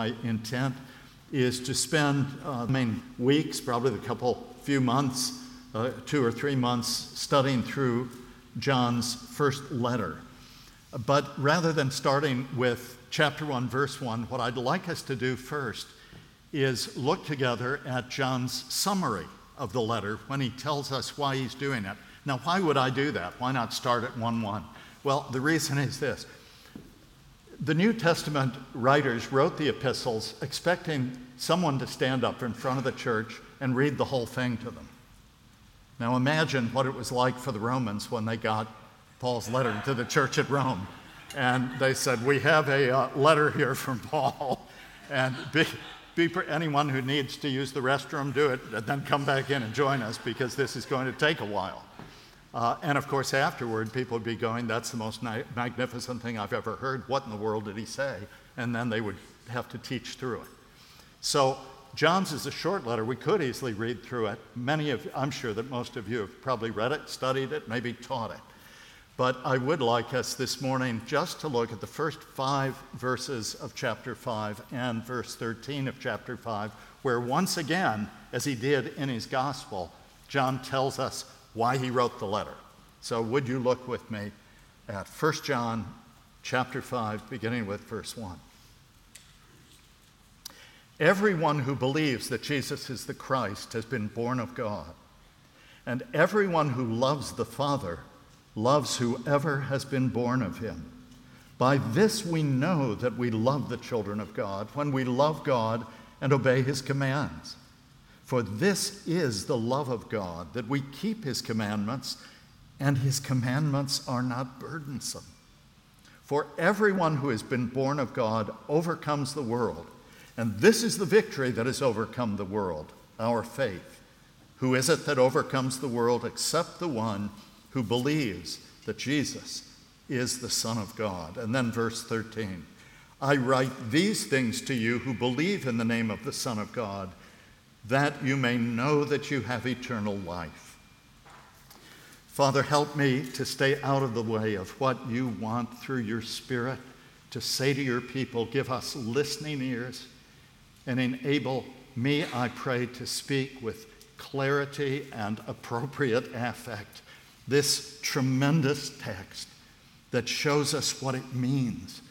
My intent is to spend uh, main weeks, probably a couple few months, uh, two or three months, studying through John's first letter. But rather than starting with chapter 1, verse 1, what I'd like us to do first is look together at John's summary of the letter when he tells us why he's doing it. Now, why would I do that? Why not start at 1 1? Well, the reason is this the New Testament writers wrote the epistles expecting someone to stand up in front of the church and read the whole thing to them. Now imagine what it was like for the Romans when they got Paul's letter to the church at Rome. And they said, We have a uh, letter here from Paul. And be, be, anyone who needs to use the restroom, do it, and then come back in and join us because this is going to take a while. Uh, and of course, afterward, people would be going, That's the most ni- magnificent thing I've ever heard. What in the world did he say? And then they would have to teach through it. So, John's is a short letter. We could easily read through it. Many of, I'm sure that most of you have probably read it, studied it, maybe taught it. But I would like us this morning just to look at the first five verses of chapter 5 and verse 13 of chapter 5, where once again, as he did in his gospel, John tells us why he wrote the letter. So would you look with me at 1 John chapter 5 beginning with verse 1. Everyone who believes that Jesus is the Christ has been born of God. And everyone who loves the Father loves whoever has been born of him. By this we know that we love the children of God, when we love God and obey his commands. For this is the love of God, that we keep his commandments, and his commandments are not burdensome. For everyone who has been born of God overcomes the world. And this is the victory that has overcome the world, our faith. Who is it that overcomes the world except the one who believes that Jesus is the Son of God? And then verse 13 I write these things to you who believe in the name of the Son of God that you may know that you have eternal life. Father, help me to stay out of the way of what you want through your Spirit to say to your people. Give us listening ears and enable me, I pray, to speak with clarity and appropriate affect this tremendous text that shows us what it means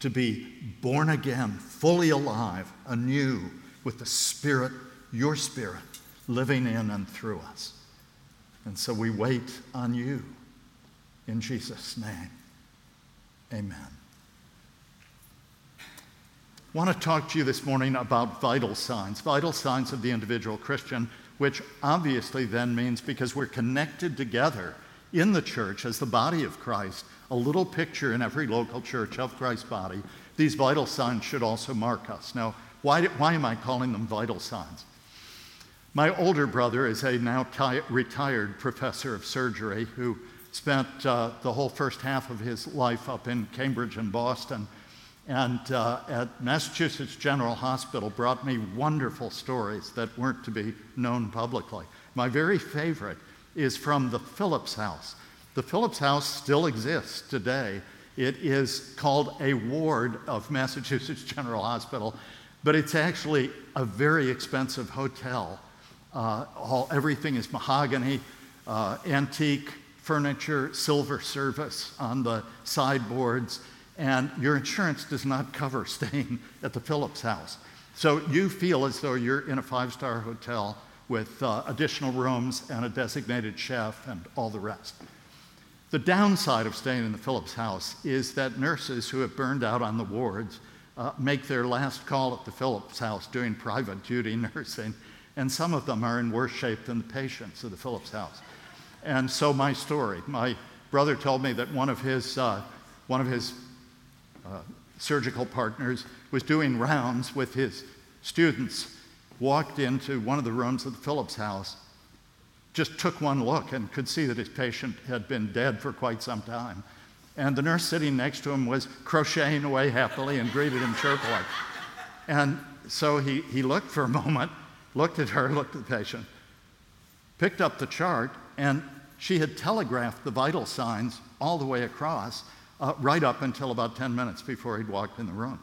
to be born again, fully alive, anew, with the Spirit your Spirit living in and through us. And so we wait on you. In Jesus' name, amen. I want to talk to you this morning about vital signs, vital signs of the individual Christian, which obviously then means because we're connected together in the church as the body of Christ, a little picture in every local church of Christ's body, these vital signs should also mark us. Now, why, why am I calling them vital signs? My older brother is a now ti- retired professor of surgery who spent uh, the whole first half of his life up in Cambridge and Boston. And uh, at Massachusetts General Hospital, brought me wonderful stories that weren't to be known publicly. My very favorite is from the Phillips House. The Phillips House still exists today. It is called a ward of Massachusetts General Hospital, but it's actually a very expensive hotel uh, all, everything is mahogany, uh, antique furniture, silver service on the sideboards, and your insurance does not cover staying at the Phillips house. So you feel as though you're in a five star hotel with uh, additional rooms and a designated chef and all the rest. The downside of staying in the Phillips house is that nurses who have burned out on the wards uh, make their last call at the Phillips house doing private duty nursing and some of them are in worse shape than the patients of the Phillips house. And so my story, my brother told me that one of his, uh, one of his uh, surgical partners was doing rounds with his students, walked into one of the rooms of the Phillips house, just took one look and could see that his patient had been dead for quite some time. And the nurse sitting next to him was crocheting away happily and greeted him cheerfully. And so he, he looked for a moment looked at her, looked at the patient, picked up the chart, and she had telegraphed the vital signs all the way across, uh, right up until about 10 minutes before he'd walked in the room.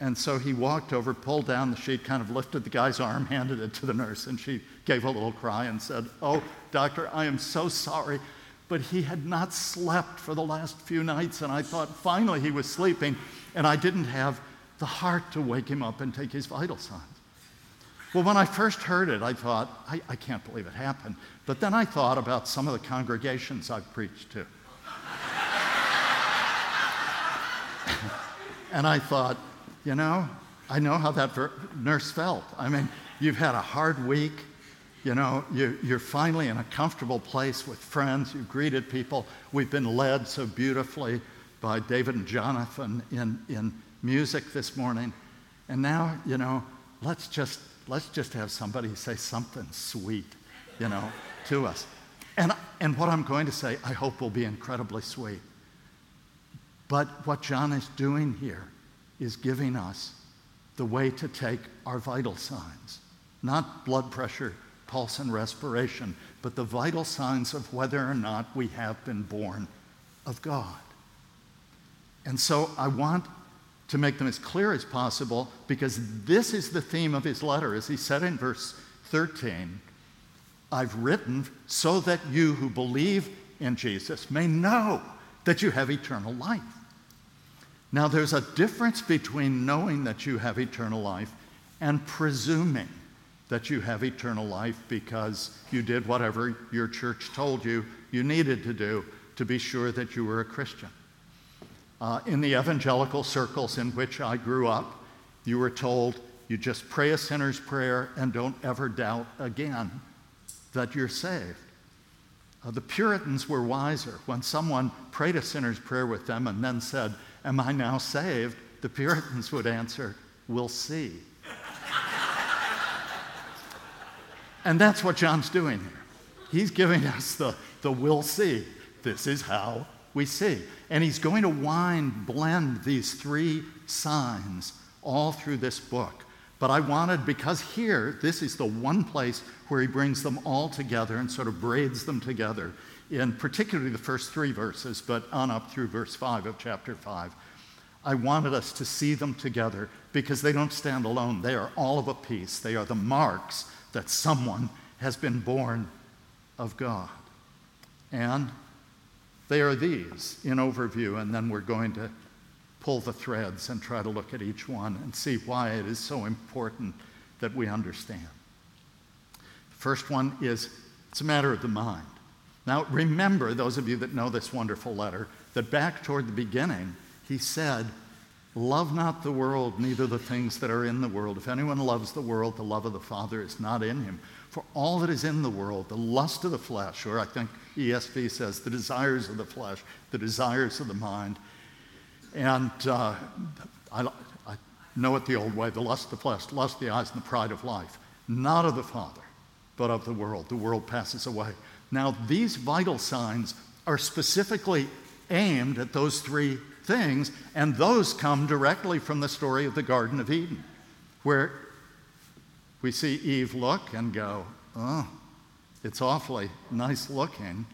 And so he walked over, pulled down the sheet, kind of lifted the guy's arm, handed it to the nurse, and she gave a little cry and said, Oh, doctor, I am so sorry. But he had not slept for the last few nights, and I thought finally he was sleeping, and I didn't have the heart to wake him up and take his vital signs. Well, when I first heard it, I thought, I, I can't believe it happened. But then I thought about some of the congregations I've preached to. and I thought, you know, I know how that ver- nurse felt. I mean, you've had a hard week. You know, you, you're finally in a comfortable place with friends. You've greeted people. We've been led so beautifully by David and Jonathan in, in music this morning. And now, you know, let's just, let's just have somebody say something sweet, you know, to us. And, and what I'm going to say, I hope will be incredibly sweet. But what John is doing here is giving us the way to take our vital signs, not blood pressure, pulse, and respiration, but the vital signs of whether or not we have been born of God. And so I want to make them as clear as possible because this is the theme of his letter. As he said in verse 13, I've written so that you who believe in Jesus may know that you have eternal life. Now, there's a difference between knowing that you have eternal life and presuming that you have eternal life because you did whatever your church told you you needed to do to be sure that you were a Christian. Uh, in the evangelical circles in which I grew up, you were told you just pray a sinner's prayer and don't ever doubt again that you're saved. Uh, the Puritans were wiser. When someone prayed a sinner's prayer with them and then said, Am I now saved? The Puritans would answer, We'll see. and that's what John's doing here. He's giving us the, the we'll see. This is how we see. And he's going to wind, blend these three signs all through this book. But I wanted, because here, this is the one place where he brings them all together and sort of braids them together in particularly the first three verses, but on up through verse 5 of chapter 5. I wanted us to see them together because they don't stand alone. They are all of a piece. They are the marks that someone has been born of God. And they are these in overview, and then we're going to pull the threads and try to look at each one and see why it is so important that we understand. The first one is it's a matter of the mind. Now, remember, those of you that know this wonderful letter, that back toward the beginning, he said, Love not the world, neither the things that are in the world. If anyone loves the world, the love of the Father is not in him. For all that is in the world, the lust of the flesh, or I think ESV says, the desires of the flesh, the desires of the mind, and uh, I, I know it the old way the lust of the flesh, lust of the eyes, and the pride of life, not of the Father, but of the world. The world passes away. Now, these vital signs are specifically aimed at those three things, and those come directly from the story of the Garden of Eden, where we see Eve look and go, oh, it's awfully nice looking,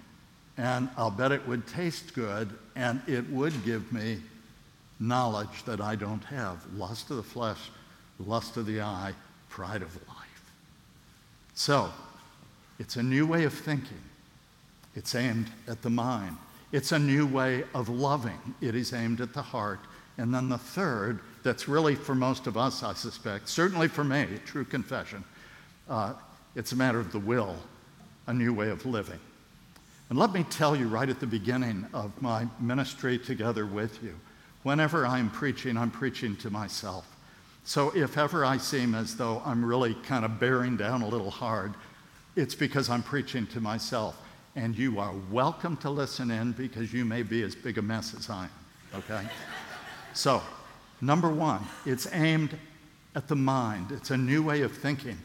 and I'll bet it would taste good, and it would give me knowledge that I don't have lust of the flesh, lust of the eye, pride of life. So, it's a new way of thinking. It's aimed at the mind. It's a new way of loving. It is aimed at the heart. And then the third, that's really for most of us, I suspect, certainly for me, true confession, uh, it's a matter of the will, a new way of living. And let me tell you right at the beginning of my ministry together with you whenever I'm preaching, I'm preaching to myself. So if ever I seem as though I'm really kind of bearing down a little hard, it's because I'm preaching to myself and you are welcome to listen in because you may be as big a mess as I am, okay? so, number one, it's aimed at the mind, it's a new way of thinking.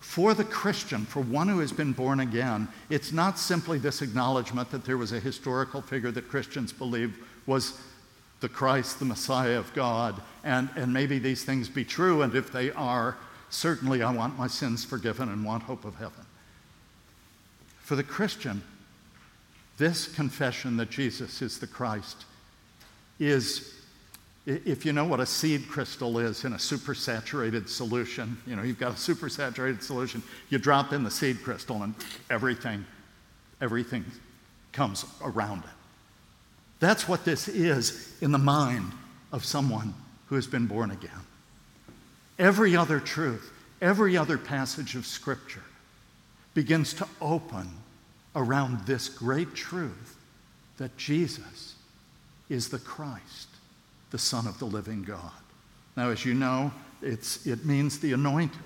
For the Christian, for one who has been born again, it's not simply this acknowledgement that there was a historical figure that Christians believe was the Christ, the Messiah of God, and, and maybe these things be true, and if they are, certainly I want my sins forgiven and want hope of heaven. For the Christian, this confession that Jesus is the Christ is, If you know what a seed crystal is in a supersaturated solution, you know, you've got a supersaturated solution, you drop in the seed crystal and everything, everything comes around it. That's what this is in the mind of someone who has been born again. Every other truth, every other passage of Scripture begins to open around this great truth that Jesus is the Christ, the Son of the living God. Now, as you know, it means the anointed.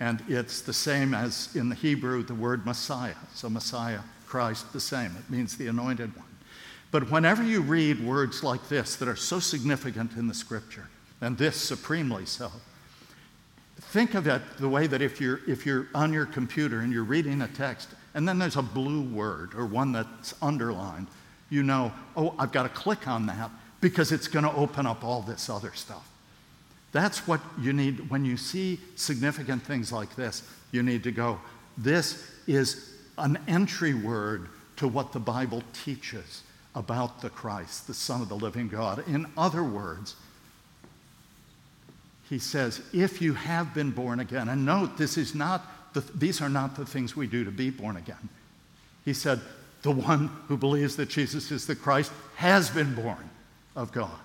And it's the same as in the Hebrew, the word Messiah. So, Messiah, Christ, the same. It means the anointed one. But whenever you read words like this that are so significant in the scripture, and this supremely so, think of it the way that if you're, if you're on your computer and you're reading a text, and then there's a blue word or one that's underlined, you know, oh, I've got to click on that because it's going to open up all this other stuff. That's what you need when you see significant things like this. You need to go, this is an entry word to what the Bible teaches about the Christ, the Son of the living God. In other words, he says, if you have been born again, and note, this is not the, these are not the things we do to be born again. He said, the one who believes that Jesus is the Christ has been born of God.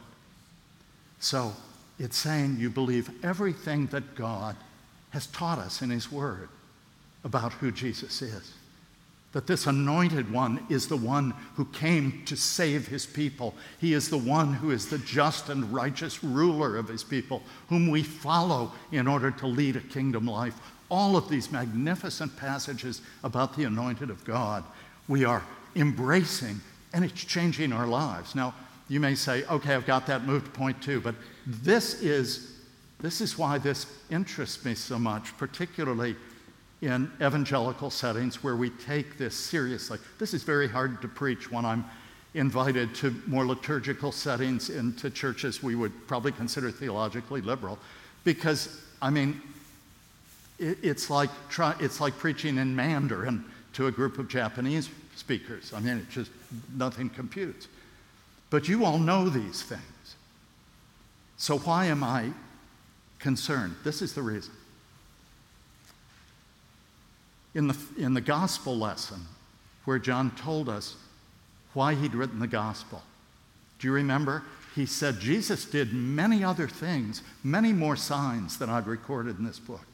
So it's saying you believe everything that God has taught us in His Word about who Jesus is that this anointed one is the one who came to save his people. He is the one who is the just and righteous ruler of his people, whom we follow in order to lead a kingdom life. All of these magnificent passages about the anointed of God, we are embracing, and it's changing our lives. Now, you may say, okay, I've got that moved to point two, but this is, this is why this interests me so much, particularly in evangelical settings where we take this seriously. This is very hard to preach when I'm invited to more liturgical settings into churches we would probably consider theologically liberal because, I mean, it, it's, like try, it's like preaching in Mandarin to a group of Japanese speakers. I mean, it just, nothing computes. But you all know these things. So why am I concerned? This is the reason in the, in the gospel lesson where John told us why he'd written the gospel. Do you remember? He said, Jesus did many other things, many more signs than I've recorded in this book.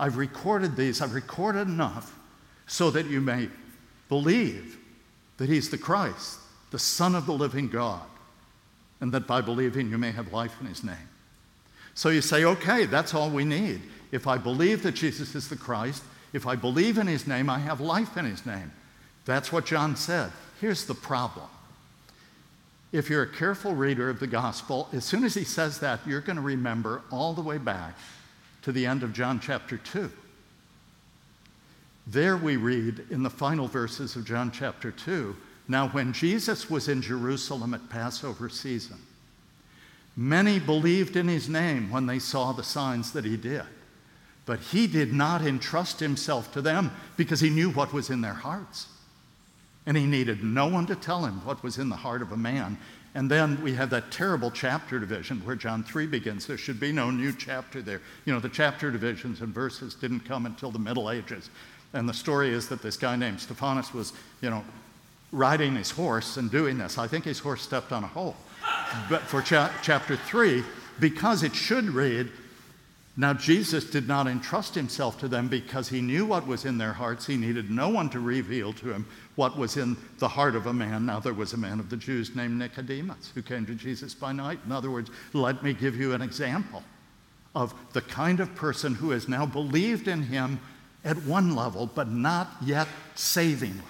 I've recorded these, I've recorded enough so that you may believe that he's the Christ, the Son of the living God, and that by believing you may have life in his name. So you say, okay, that's all we need. If I believe that Jesus is the Christ, if I believe in his name, I have life in his name. That's what John said. Here's the problem. If you're a careful reader of the gospel, as soon as he says that, you're going to remember all the way back to the end of John chapter 2. There we read in the final verses of John chapter 2 Now, when Jesus was in Jerusalem at Passover season, many believed in his name when they saw the signs that he did. But he did not entrust himself to them because he knew what was in their hearts. And he needed no one to tell him what was in the heart of a man. And then we have that terrible chapter division where John 3 begins. There should be no new chapter there. You know, the chapter divisions and verses didn't come until the Middle Ages. And the story is that this guy named Stephanus was, you know, riding his horse and doing this. I think his horse stepped on a hole. But for cha- chapter 3, because it should read, now, Jesus did not entrust himself to them because he knew what was in their hearts. He needed no one to reveal to him what was in the heart of a man. Now, there was a man of the Jews named Nicodemus who came to Jesus by night. In other words, let me give you an example of the kind of person who has now believed in him at one level, but not yet savingly.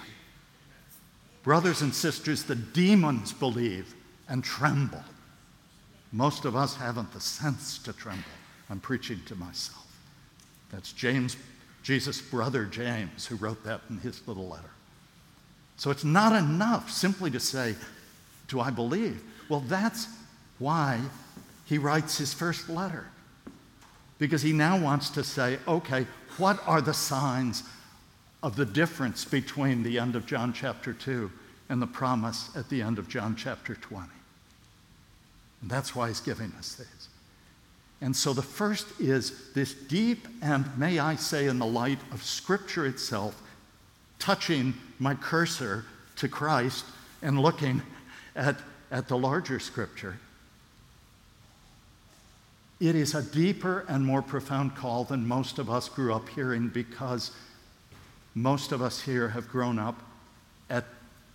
Brothers and sisters, the demons believe and tremble. Most of us haven't the sense to tremble. I'm preaching to myself. That's James, Jesus' brother James, who wrote that in his little letter. So it's not enough simply to say, Do I believe? Well, that's why he writes his first letter. Because he now wants to say, okay, what are the signs of the difference between the end of John chapter 2 and the promise at the end of John chapter 20? And that's why he's giving us these. And so the first is this deep and, may I say, in the light of Scripture itself, touching my cursor to Christ and looking at, at the larger Scripture. It is a deeper and more profound call than most of us grew up hearing because most of us here have grown up at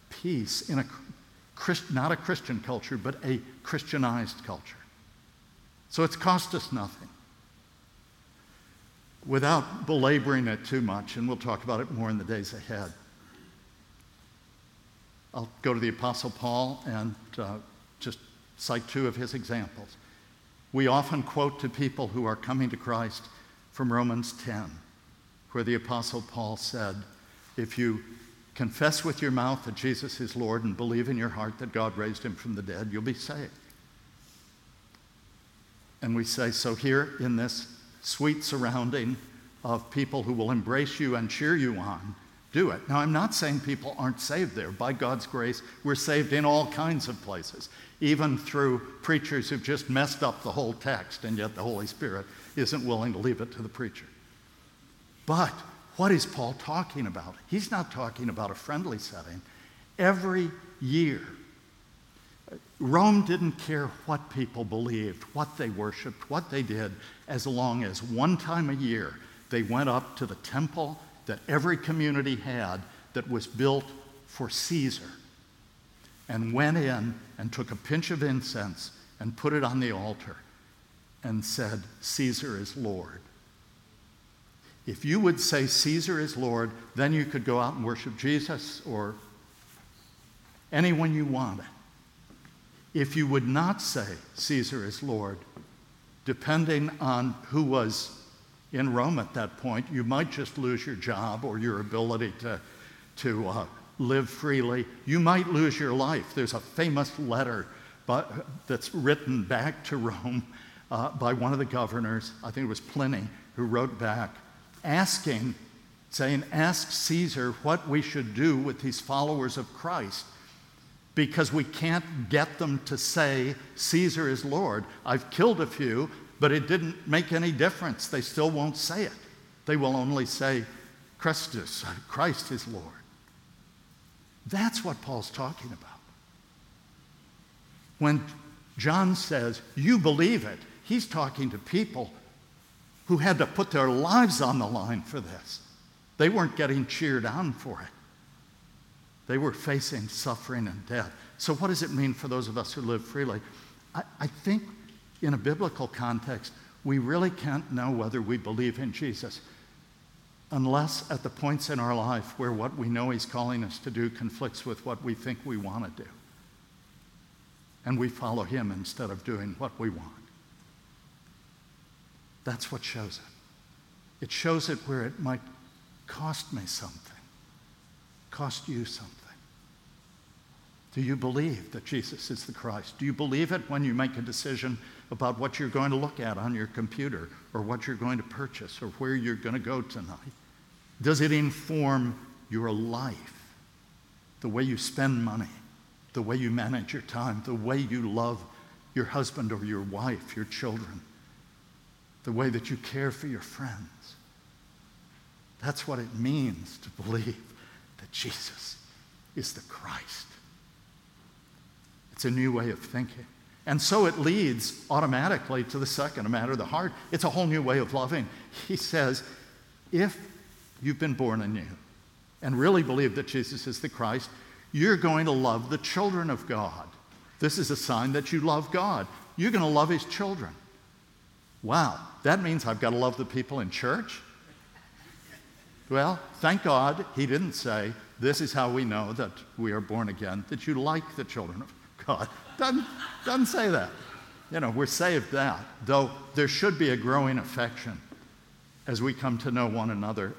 peace in a not a Christian culture, but a Christianized culture. So it's cost us nothing. Without belaboring it too much, and we'll talk about it more in the days ahead, I'll go to the Apostle Paul and uh, just cite two of his examples. We often quote to people who are coming to Christ from Romans 10, where the Apostle Paul said, If you confess with your mouth that Jesus is Lord and believe in your heart that God raised him from the dead, you'll be saved. And we say, so here in this sweet surrounding of people who will embrace you and cheer you on, do it. Now, I'm not saying people aren't saved there. By God's grace, we're saved in all kinds of places, even through preachers who've just messed up the whole text, and yet the Holy Spirit isn't willing to leave it to the preacher. But what is Paul talking about? He's not talking about a friendly setting. Every year, Rome didn't care what people believed, what they worshiped, what they did, as long as one time a year they went up to the temple that every community had that was built for Caesar and went in and took a pinch of incense and put it on the altar and said, Caesar is Lord. If you would say Caesar is Lord, then you could go out and worship Jesus or anyone you wanted. If you would not say Caesar is Lord, depending on who was in Rome at that point, you might just lose your job or your ability to, to uh, live freely. You might lose your life. There's a famous letter by, that's written back to Rome uh, by one of the governors, I think it was Pliny, who wrote back asking, saying, Ask Caesar what we should do with these followers of Christ because we can't get them to say, Caesar is Lord. I've killed a few, but it didn't make any difference. They still won't say it. They will only say, Christus, Christ is Lord. That's what Paul's talking about. When John says, You believe it, he's talking to people who had to put their lives on the line for this. They weren't getting cheered on for it. They were facing suffering and death. So, what does it mean for those of us who live freely? I, I think in a biblical context, we really can't know whether we believe in Jesus unless at the points in our life where what we know He's calling us to do conflicts with what we think we want to do. And we follow Him instead of doing what we want. That's what shows it. It shows it where it might cost me something, cost you something. Do you believe that Jesus is the Christ? Do you believe it when you make a decision about what you're going to look at on your computer or what you're going to purchase or where you're going to go tonight? Does it inform your life, the way you spend money, the way you manage your time, the way you love your husband or your wife, your children? The way that you care for your friends. That's what it means to believe that Jesus is the Christ. It's a new way of thinking. And so it leads automatically to the second, a matter of the heart. It's a whole new way of loving. He says, if you've been born anew and really believe that Jesus is the Christ, you're going to love the children of God. This is a sign that you love God. You're going to love his children. Wow, that means I've got to love the people in church? Well, thank God he didn't say, This is how we know that we are born again, that you like the children of God. Doesn't, doesn't say that. You know, we're saved that, though there should be a growing affection as we come to know one another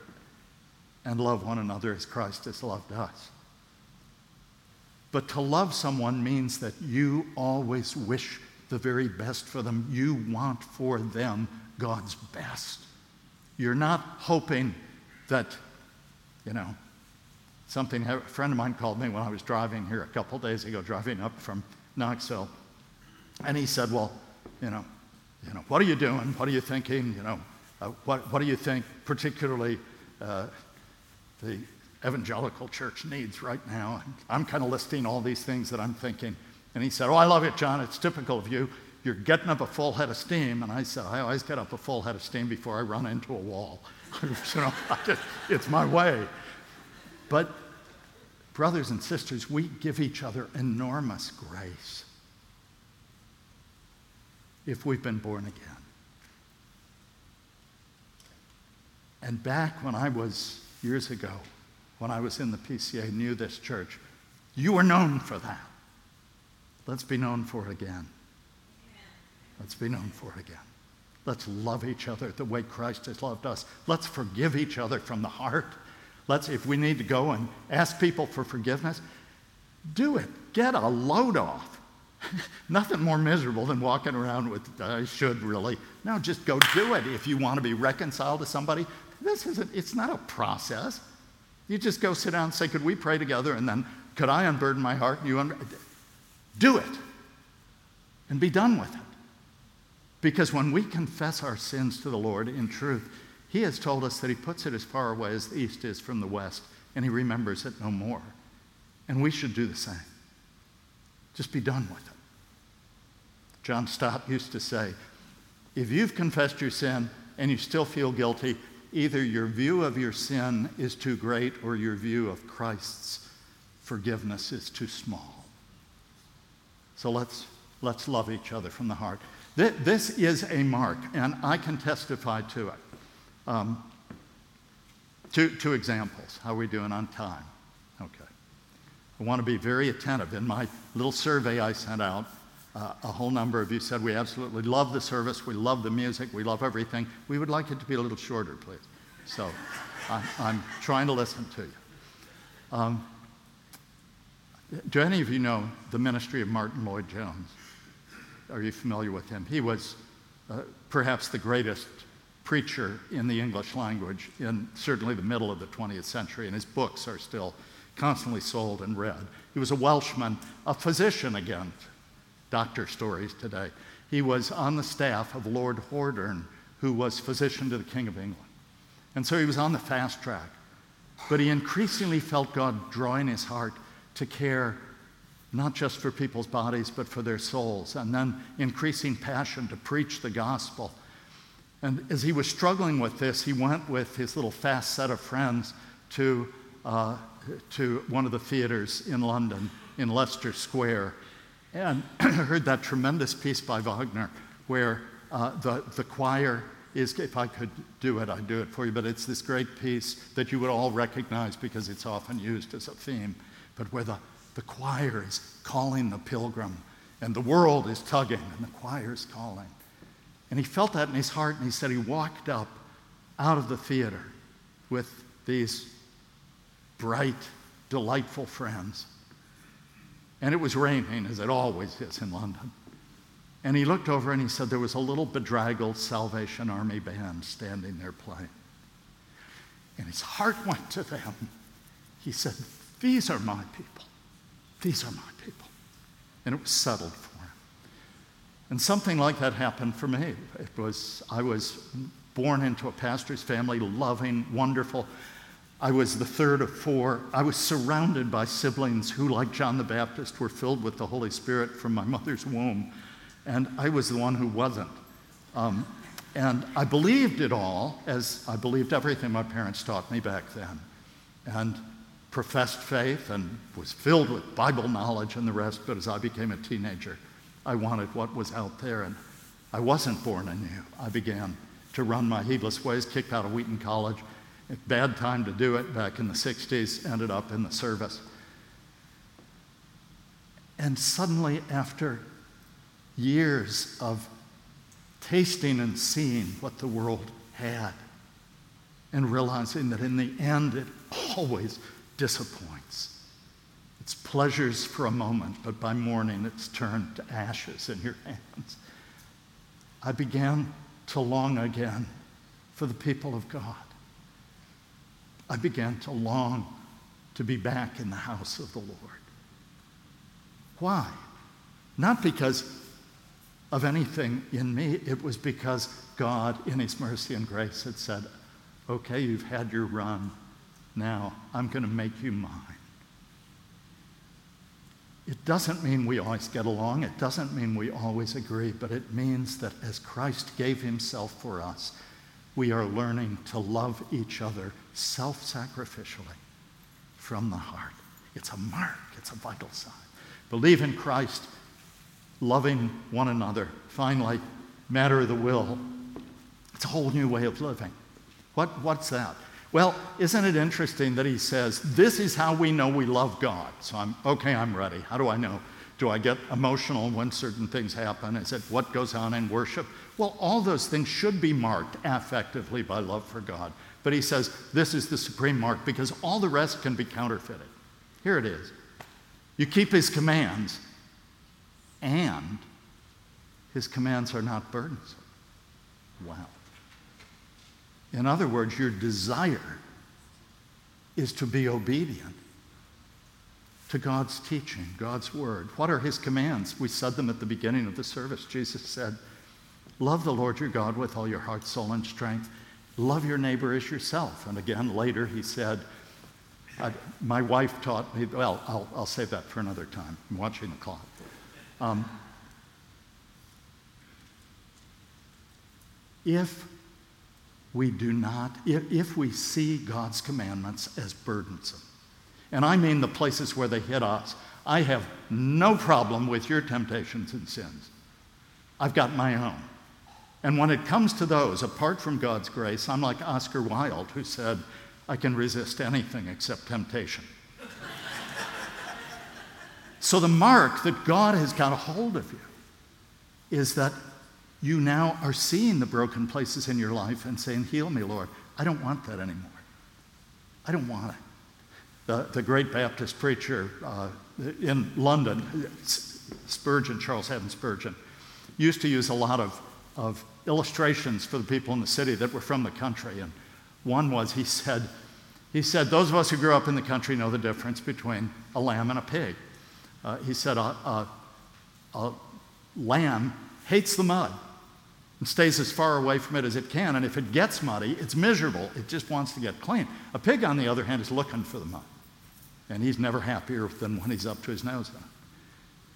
and love one another as Christ has loved us. But to love someone means that you always wish the very best for them. You want for them God's best. You're not hoping that, you know, something, a friend of mine called me when I was driving here a couple days ago, driving up from Knoxville. And he said, Well, you know, you know, what are you doing? What are you thinking? You know, uh, what, what do you think particularly uh, the evangelical church needs right now? I'm kind of listing all these things that I'm thinking. And he said, Oh, I love it, John. It's typical of you. You're getting up a full head of steam. And I said, I always get up a full head of steam before I run into a wall. you know, just, it's my way. But, brothers and sisters, we give each other enormous grace if we've been born again. And back when I was, years ago, when I was in the PCA, knew this church, you were known for that. Let's be known for it again. Let's be known for it again. Let's love each other the way Christ has loved us. Let's forgive each other from the heart. Let's, if we need to go and ask people for forgiveness, do it. Get a load off. Nothing more miserable than walking around with, I should really. No, just go do it. If you want to be reconciled to somebody, this isn't, it's not a process. You just go sit down and say, Could we pray together? And then, could I unburden my heart? And you un- do it and be done with it. Because when we confess our sins to the Lord in truth, He has told us that He puts it as far away as the east is from the west, and He remembers it no more. And we should do the same. Just be done with it. John Stott used to say, if you've confessed your sin and you still feel guilty, either your view of your sin is too great or your view of Christ's forgiveness is too small. So let's, let's love each other from the heart. This is a mark, and I can testify to it. Um, two, two examples. How are we doing on time? Okay. I want to be very attentive. In my little survey I sent out, uh, a whole number of you said we absolutely love the service, we love the music, we love everything. We would like it to be a little shorter, please. So I, I'm trying to listen to you. Um, do any of you know the ministry of Martyn Lloyd-Jones? Are you familiar with him? He was uh, perhaps the greatest preacher in the English language in certainly the middle of the 20th century, and his books are still constantly sold and read. He was a Welshman, a physician again, doctor stories today. He was on the staff of Lord Hordern, who was physician to the King of England. And so he was on the fast track. But he increasingly felt God drawing his heart to care not just for people's bodies, but for their souls, and then increasing passion to preach the gospel. And as he was struggling with this, he went with his little fast set of friends to, uh, to one of the theaters in London, in Leicester Square, and heard that tremendous piece by Wagner where uh, the, the choir is, if I could do it, I'd do it for you, but it's this great piece that you would all recognize because it's often used as a theme, but where the the choir is calling the pilgrim, and the world is tugging, and the choir is calling. And he felt that in his heart, and he said he walked up out of the theater with these bright, delightful friends. And it was raining, as it always is in London. And he looked over and he said there was a little bedraggled Salvation Army band standing there playing. And his heart went to them. He said, These are my people. These are my people. And it was settled for him. And something like that happened for me. It was, I was born into a pastor's family, loving, wonderful. I was the third of four. I was surrounded by siblings who, like John the Baptist, were filled with the Holy Spirit from my mother's womb. And I was the one who wasn't. Um, and I believed it all, as I believed everything my parents taught me back then. And professed faith and was filled with Bible knowledge and the rest, but as I became a teenager, I wanted what was out there, and I wasn't born anew. I began to run my heedless ways, kicked out of Wheaton College. Bad time to do it back in the 60s, ended up in the service. And suddenly, after years of tasting and seeing what the world had, and realizing that in the end it always disappoints. It's pleasures for a moment, but by morning it's turned to ashes in your hands. I began to long again for the people of God. I began to long to be back in the house of the Lord. Why? Not because of anything in me. It was because God, in His mercy and grace, had said, Okay, you've had your run. Now I'm going to make you mine. It doesn't mean we always get along. It doesn't mean we always agree, but it means that as Christ gave himself for us, we are learning to love each other self sacrificially from the heart. It's a mark, it's a vital sign. Believe in Christ, loving one another. Finally, matter of the will. It's a whole new way of living. What, what's that? Well, isn't it interesting that he says, This is how we know we love God? So I'm, okay, I'm ready. How do I know? Do I get emotional when certain things happen? Is it what goes on in worship? Well, all those things should be marked affectively by love for God. But he says this is the supreme mark because all the rest can be counterfeited. Here it is. You keep his commands, and his commands are not burdensome. Wow. In other words, your desire is to be obedient to God's teaching, God's word. What are his commands? We said them at the beginning of the service. Jesus said, Love the Lord your God with all your heart, soul, and strength. Love your neighbor as yourself. And again, later he said, My wife taught me, well, I'll, I'll save that for another time. I'm watching the clock. Um, if we do not, if, we see God's commandments as burdensome, and I mean the places where they hit us, I have no problem with your temptations and sins. I've got my own. And when it comes to those, apart from God's grace, I'm like Oscar Wilde, who said, I can resist anything except temptation. so the mark that God has got a hold of you is that you now are seeing the broken places in your life and saying, Heal me, Lord. I don't want that anymore. I don't want it. The, the great Baptist preacher uh, in London, Spurgeon, Charles Haddon Spurgeon, used to use a lot of, of illustrations for the people in the city that were from the country. And one was he said, he said, Those of us who grew up in the country know the difference between a lamb and a pig. Uh, he said, a, a, a lamb hates the mud and stays as far away from it as it can. And if it gets muddy, it's miserable. It just wants to get clean. A pig, on the other hand, is looking for the mud. And he's never happier than when he's up to his nose in it.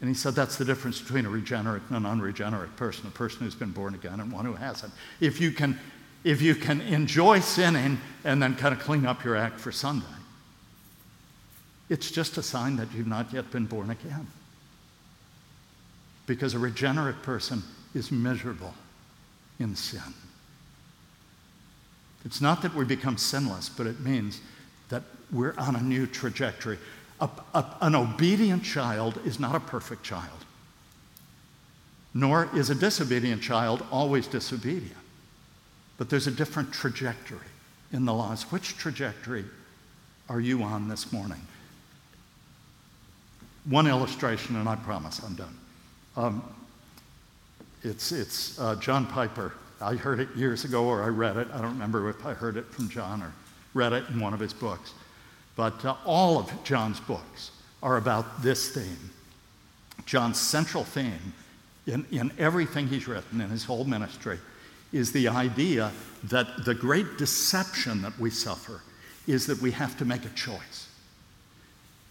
And he said that's the difference between a regenerate and an unregenerate person, a person who's been born again and one who hasn't. If you can, if you can enjoy sinning and then kind of clean up your act for Sunday, it's just a sign that you've not yet been born again. Because a regenerate person is miserable in sin. It's not that we become sinless, but it means that we're on a new trajectory. A, a, an obedient child is not a perfect child, nor is a disobedient child always disobedient. But there's a different trajectory in the laws. Which trajectory are you on this morning? One illustration, and I promise I'm done. Um, it's it's uh, John Piper. I heard it years ago, or I read it. I don't remember if I heard it from John or read it in one of his books. But uh, all of John's books are about this theme. John's central theme in, in everything he's written in his whole ministry is the idea that the great deception that we suffer is that we have to make a choice.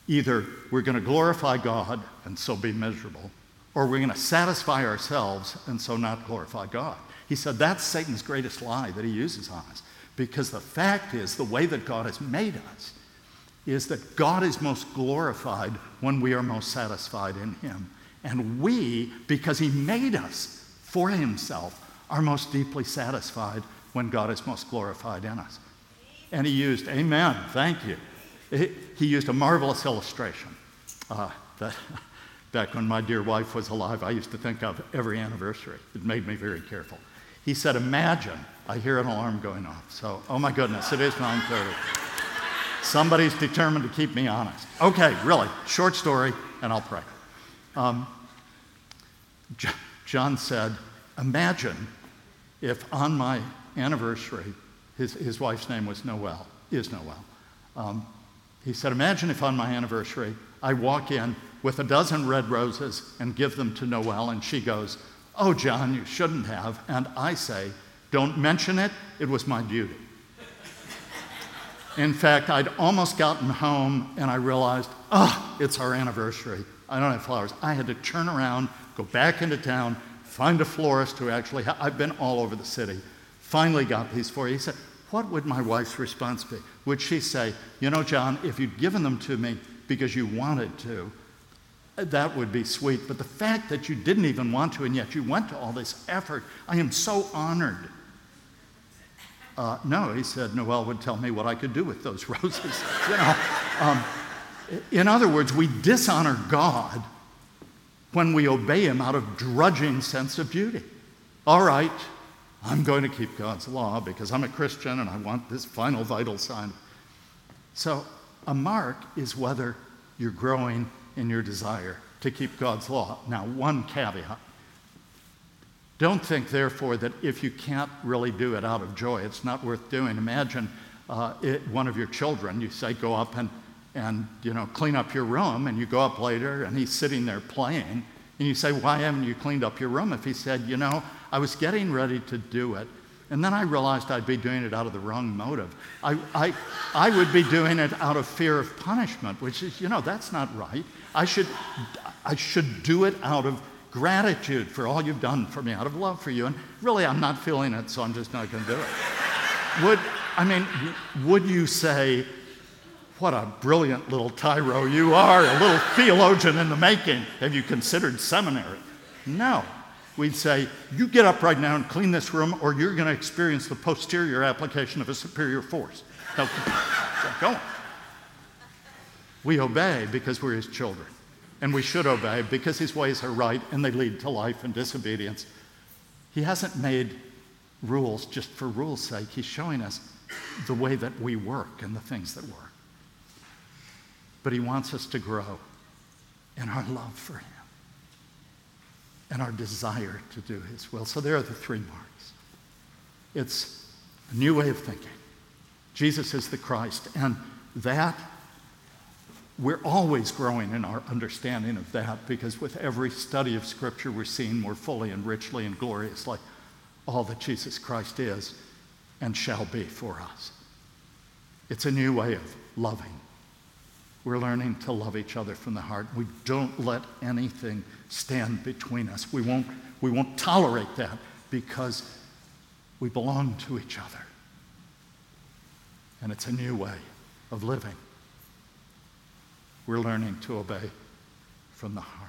Either we're going to glorify God and so be miserable, or we're going to satisfy ourselves and so not glorify God. He said that's Satan's greatest lie that he uses on us. Because the fact is, the way that God has made us is that God is most glorified when we are most satisfied in Him. And we, because He made us for Himself, are most deeply satisfied when God is most glorified in us. And He used, Amen, thank you. He used a marvelous illustration uh, that back when my dear wife was alive, I used to think of every anniversary. It made me very careful. He said, Imagine, I hear an alarm going off. So, oh my goodness, it is 930. Somebody's determined to keep me honest. Okay, really, short story, and I'll pray. Um, John said, Imagine if on my anniversary, his, his wife's name was Noel, is Noel. Um, he said, Imagine if on my anniversary I walk in with a dozen red roses and give them to Noel, and she goes, Oh, John, you shouldn't have. And I say, Don't mention it, it was my duty. In fact, I'd almost gotten home and I realized, oh, it's our anniversary. I don't have flowers. I had to turn around, go back into town, find a florist who actually, ha- I've been all over the city, finally got these for you. He said, What would my wife's response be? Would she say, You know, John, if you'd given them to me because you wanted to, that would be sweet. But the fact that you didn't even want to and yet you went to all this effort, I am so honored. Uh, no, he said, Noel would tell me what I could do with those roses. you know, um, in other words, we dishonor God when we obey Him out of drudging sense of duty. All right, I'm going to keep God's law because I'm a Christian and I want this final vital sign. So, a mark is whether you're growing in your desire to keep God's law. Now, one caveat don't think, therefore, that if you can't really do it out of joy, it's not worth doing. Imagine uh, it, one of your children, you say, go up and, and you know, clean up your room, and you go up later, and he's sitting there playing, and you say, why haven't you cleaned up your room? If he said, you know, I was getting ready to do it, and then I realized I'd be doing it out of the wrong motive. I, I, I would be doing it out of fear of punishment, which is, you know, that's not right. I should, I should do it out of gratitude for all you've done for me out of love for you. And really, I'm not feeling it, so I'm just not going to do it. would, I mean, would you say, what a brilliant little tyro you are, a little theologian in the making. Have you considered seminary? No. We'd say, you get up right now and clean this room, or you're going to experience the posterior application of a superior force. Now, go on. We obey because we're his children and we should obey because his ways are right and they lead to life and disobedience. He hasn't made rules just for rules' sake. He's showing us the way that we work and the things that work. But he wants us to grow in our love for him and our desire to do his will. So there are the three marks. It's a new way of thinking. Jesus is the Christ, and that we're always growing in our understanding of that because with every study of Scripture, we're seeing more fully and richly and gloriously all that Jesus Christ is and shall be for us. It's a new way of loving. We're learning to love each other from the heart. We don't let anything stand between us. We won't, we won't tolerate that because we belong to each other. And it's a new way of living we're learning to obey from the heart.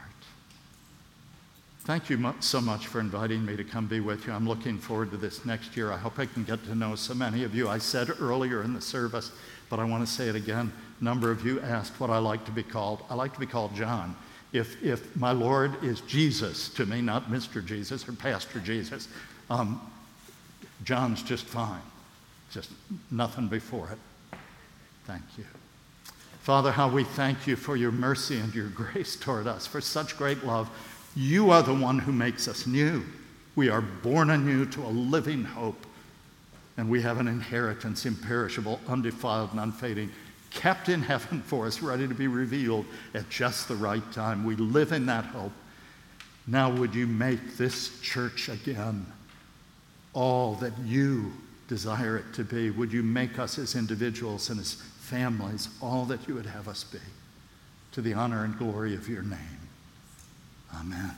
Thank you so much for inviting me to come be with you. I'm looking forward to this next year. I hope I can get to know so many of you. I said earlier in the service, but I want to say it again. A number of you asked what I like to be called. I like to be called John. If, if my Lord is Jesus to me, not Mr. Jesus or Pastor Jesus, um, John's just fine. Just nothing before it. Thank you. Father, how we thank you for your mercy and your grace toward us, for such great love. You are the one who makes us new. We are born anew to a living hope, and we have an inheritance imperishable, undefiled, and unfading, kept in heaven for us, ready to be revealed at just the right time. We live in that hope. Now, would you make this church again all that you desire it to be? Would you make us as individuals and as families, all that you would have us be, to the honor and glory of your name. Amen.